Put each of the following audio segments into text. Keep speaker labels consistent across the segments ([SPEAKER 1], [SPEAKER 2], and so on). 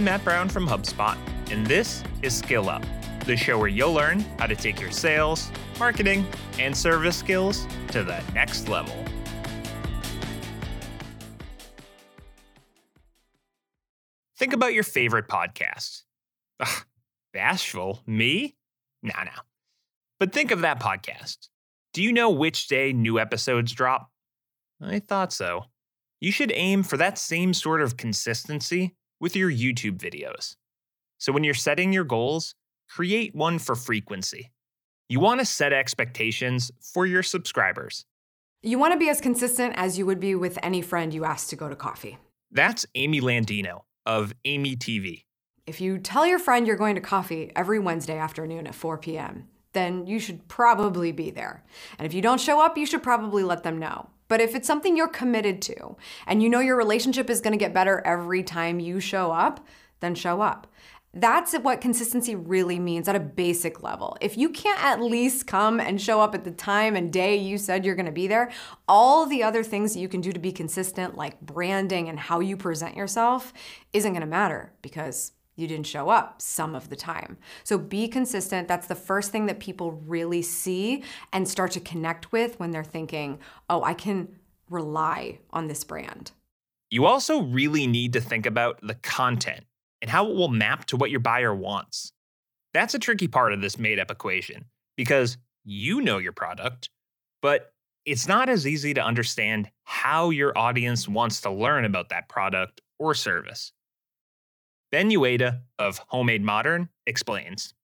[SPEAKER 1] I'm Matt Brown from HubSpot, and this is Skill Up, the show where you'll learn how to take your sales, marketing, and service skills to the next level. Think about your favorite podcast. Ugh, bashful? Me? Nah, nah. But think of that podcast. Do you know which day new episodes drop? I thought so. You should aim for that same sort of consistency with your YouTube videos. So when you're setting your goals, create one for frequency. You want to set expectations for your subscribers.
[SPEAKER 2] You want to be as consistent as you would be with any friend you ask to go to coffee.
[SPEAKER 1] That's Amy Landino of Amy TV.
[SPEAKER 2] If you tell your friend you're going to coffee every Wednesday afternoon at 4 p.m., then you should probably be there. And if you don't show up, you should probably let them know. But if it's something you're committed to and you know your relationship is going to get better every time you show up, then show up. That's what consistency really means at a basic level. If you can't at least come and show up at the time and day you said you're gonna be there, all the other things that you can do to be consistent, like branding and how you present yourself, isn't gonna matter because you didn't show up some of the time. So be consistent. That's the first thing that people really see and start to connect with when they're thinking, oh, I can rely on this brand.
[SPEAKER 1] You also really need to think about the content and how it will map to what your buyer wants. That's a tricky part of this made up equation because you know your product, but it's not as easy to understand how your audience wants to learn about that product or service. Ben Ueda of Homemade Modern explains.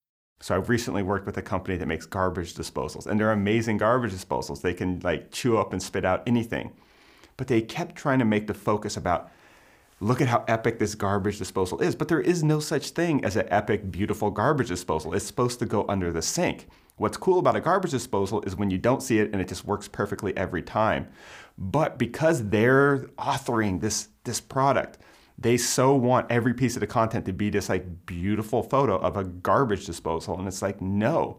[SPEAKER 3] So I've recently worked with a company that makes garbage disposals, and they're amazing garbage disposals. They can like chew up and spit out anything. But they kept trying to make the focus about look at how epic this garbage disposal is. But there is no such thing as an epic, beautiful garbage disposal. It's supposed to go under the sink. What's cool about a garbage disposal is when you don't see it and it just works perfectly every time. But because they're authoring this, this product, they so want every piece of the content to be this like beautiful photo of a garbage disposal. And it's like, no.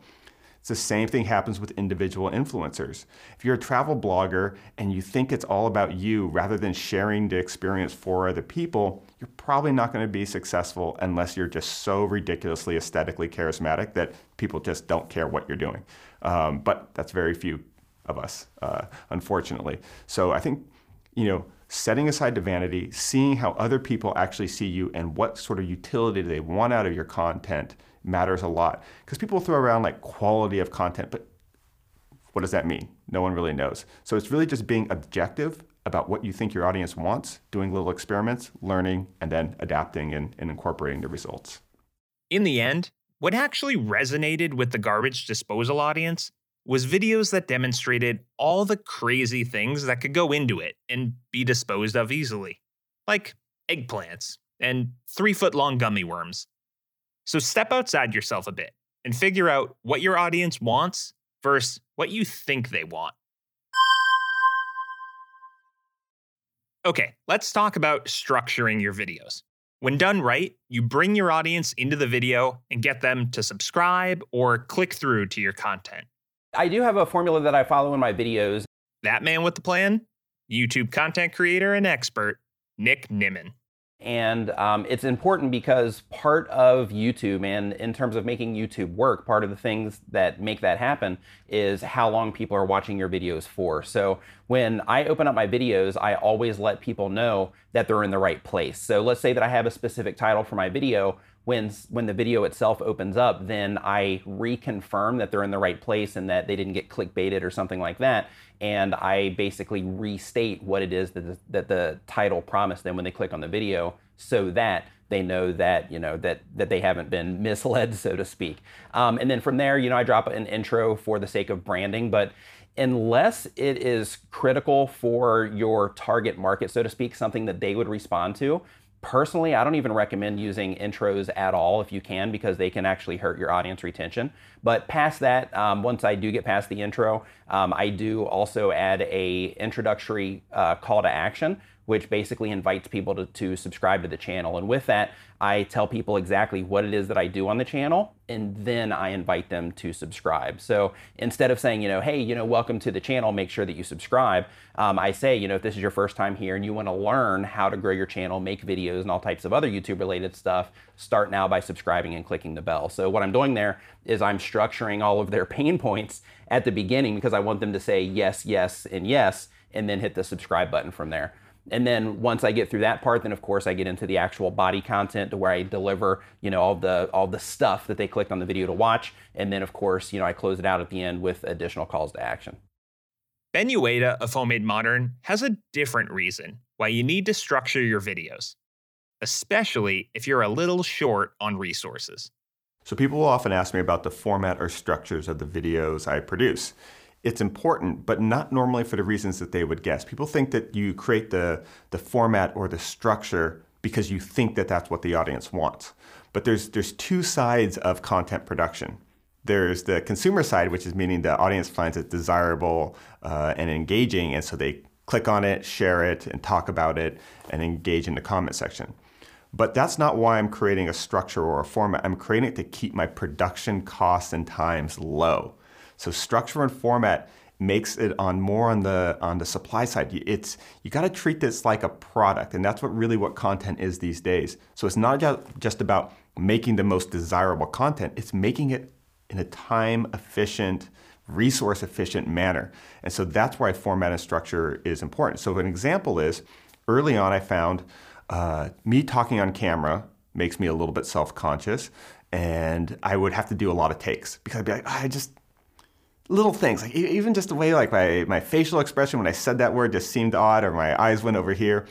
[SPEAKER 3] It's the same thing happens with individual influencers. If you're a travel blogger and you think it's all about you rather than sharing the experience for other people, you're probably not going to be successful unless you're just so ridiculously aesthetically charismatic that people just don't care what you're doing. Um, but that's very few of us, uh, unfortunately. So I think, you know, setting aside the vanity, seeing how other people actually see you and what sort of utility they want out of your content matters a lot. Because people throw around like quality of content, but what does that mean? No one really knows. So it's really just being objective about what you think your audience wants, doing little experiments, learning, and then adapting and, and incorporating the results.
[SPEAKER 1] In the end, what actually resonated with the garbage disposal audience was videos that demonstrated all the crazy things that could go into it and be disposed of easily, like eggplants and three foot long gummy worms. So step outside yourself a bit and figure out what your audience wants versus what you think they want. Okay, let's talk about structuring your videos. When done right, you bring your audience into the video and get them to subscribe or click through to your content.
[SPEAKER 4] I do have a formula that I follow in my videos.
[SPEAKER 1] That man with the plan? YouTube content creator and expert, Nick Nimmin.
[SPEAKER 4] And um, it's important because part of YouTube, and in terms of making YouTube work, part of the things that make that happen is how long people are watching your videos for. So when I open up my videos, I always let people know that they're in the right place. So let's say that I have a specific title for my video when when the video itself opens up, then I reconfirm that they're in the right place and that they didn't get clickbaited or something like that. And I basically restate what it is that the, that the title promised them when they click on the video, so that they know that you know that that they haven't been misled, so to speak. Um, and then from there, you know, I drop an intro for the sake of branding, but unless it is critical for your target market, so to speak, something that they would respond to, Personally, I don't even recommend using intros at all if you can because they can actually hurt your audience retention. But past that, um, once I do get past the intro, um, I do also add a introductory uh, call to action which basically invites people to, to subscribe to the channel. And with that, I tell people exactly what it is that I do on the channel, and then I invite them to subscribe. So instead of saying, you know, hey, you know, welcome to the channel, make sure that you subscribe, um, I say, you know, if this is your first time here and you want to learn how to grow your channel, make videos, and all types of other YouTube related stuff, start now by subscribing and clicking the bell. So what I'm doing there is I'm structuring all of their pain points at the beginning because I want them to say yes, yes, and yes, and then hit the subscribe button from there. And then once I get through that part, then of course I get into the actual body content to where I deliver, you know, all the all the stuff that they clicked on the video to watch. And then of course, you know, I close it out at the end with additional calls to action.
[SPEAKER 1] Ben Ueda of Homemade Modern has a different reason why you need to structure your videos, especially if you're a little short on resources.
[SPEAKER 3] So people will often ask me about the format or structures of the videos I produce it's important, but not normally for the reasons that they would guess. People think that you create the, the format or the structure because you think that that's what the audience wants. But there's, there's two sides of content production. There's the consumer side, which is meaning the audience finds it desirable uh, and engaging, and so they click on it, share it, and talk about it, and engage in the comment section. But that's not why I'm creating a structure or a format. I'm creating it to keep my production costs and times low. So structure and format makes it on more on the on the supply side. It's you got to treat this like a product, and that's what really what content is these days. So it's not just about making the most desirable content; it's making it in a time efficient, resource efficient manner. And so that's why format and structure is important. So an example is early on, I found uh, me talking on camera makes me a little bit self conscious, and I would have to do a lot of takes because I'd be like, oh, I just little things, like even just the way like my, my facial expression when I said that word just seemed odd or my eyes went over here.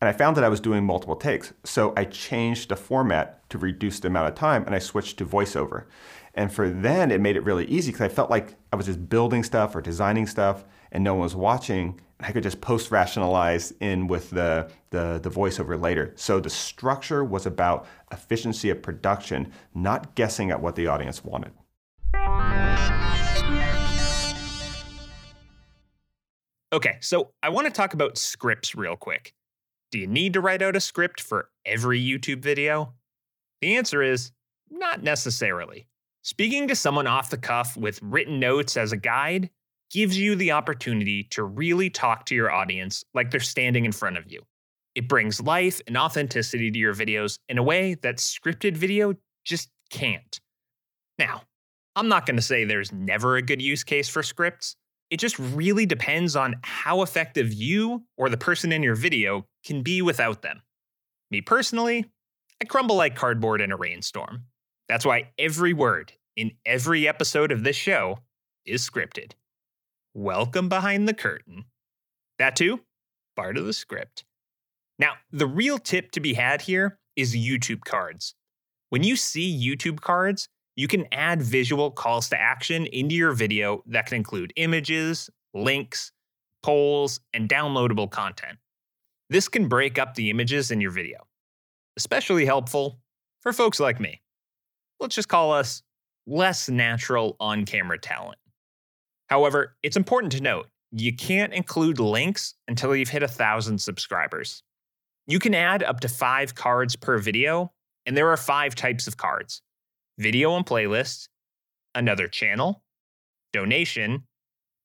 [SPEAKER 3] And I found that I was doing multiple takes. So I changed the format to reduce the amount of time and I switched to voiceover. And for then, it made it really easy because I felt like I was just building stuff or designing stuff and no one was watching. I could just post rationalize in with the, the, the voiceover later. So the structure was about efficiency of production, not guessing at what the audience wanted.
[SPEAKER 1] Okay, so I want to talk about scripts real quick. Do you need to write out a script for every YouTube video? The answer is not necessarily. Speaking to someone off the cuff with written notes as a guide gives you the opportunity to really talk to your audience like they're standing in front of you. It brings life and authenticity to your videos in a way that scripted video just can't. Now, I'm not going to say there's never a good use case for scripts, it just really depends on how effective you or the person in your video can be without them. Me personally, I crumble like cardboard in a rainstorm. That's why every word in every episode of this show is scripted. Welcome behind the curtain. That too, part of the script. Now, the real tip to be had here is YouTube cards. When you see YouTube cards, you can add visual calls to action into your video that can include images, links, polls, and downloadable content. This can break up the images in your video, especially helpful for folks like me. Let's just call us less natural on camera talent. However, it's important to note you can't include links until you've hit a thousand subscribers. You can add up to five cards per video, and there are five types of cards video and playlist, another channel, donation,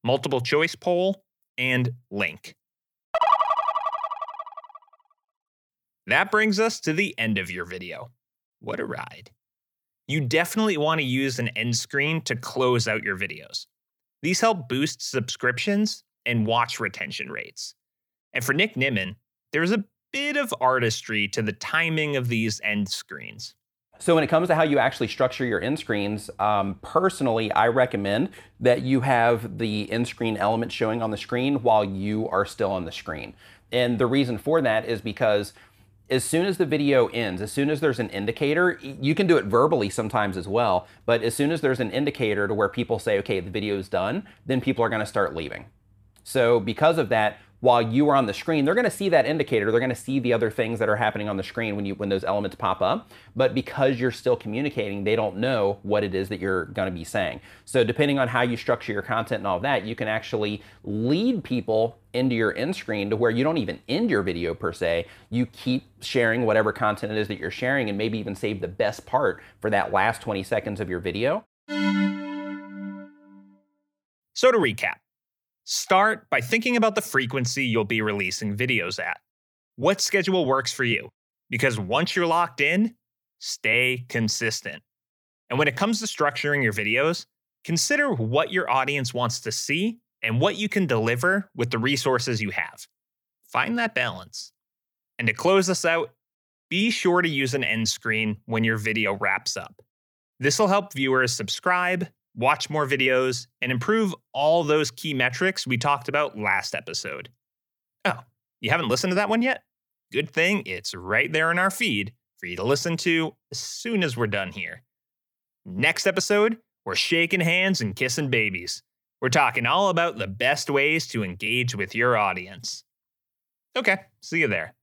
[SPEAKER 1] multiple choice poll, and link. That brings us to the end of your video. What a ride. You definitely want to use an end screen to close out your videos. These help boost subscriptions and watch retention rates. And for Nick Nimmin, there's a bit of artistry to the timing of these end screens.
[SPEAKER 4] So when it comes to how you actually structure your end screens, um, personally, I recommend that you have the end screen element showing on the screen while you are still on the screen. And the reason for that is because as soon as the video ends, as soon as there's an indicator, you can do it verbally sometimes as well, but as soon as there's an indicator to where people say, okay, the video is done, then people are gonna start leaving. So because of that, while you are on the screen, they're going to see that indicator. They're going to see the other things that are happening on the screen when you when those elements pop up. But because you're still communicating, they don't know what it is that you're going to be saying. So depending on how you structure your content and all that, you can actually lead people into your end screen to where you don't even end your video per se. You keep sharing whatever content it is that you're sharing and maybe even save the best part for that last 20 seconds of your video.
[SPEAKER 1] So to recap, Start by thinking about the frequency you'll be releasing videos at. What schedule works for you? Because once you're locked in, stay consistent. And when it comes to structuring your videos, consider what your audience wants to see and what you can deliver with the resources you have. Find that balance. And to close us out, be sure to use an end screen when your video wraps up. This will help viewers subscribe watch more videos, and improve all those key metrics we talked about last episode. Oh, you haven't listened to that one yet? Good thing it's right there in our feed for you to listen to as soon as we're done here. Next episode, we're shaking hands and kissing babies. We're talking all about the best ways to engage with your audience. Okay, see you there.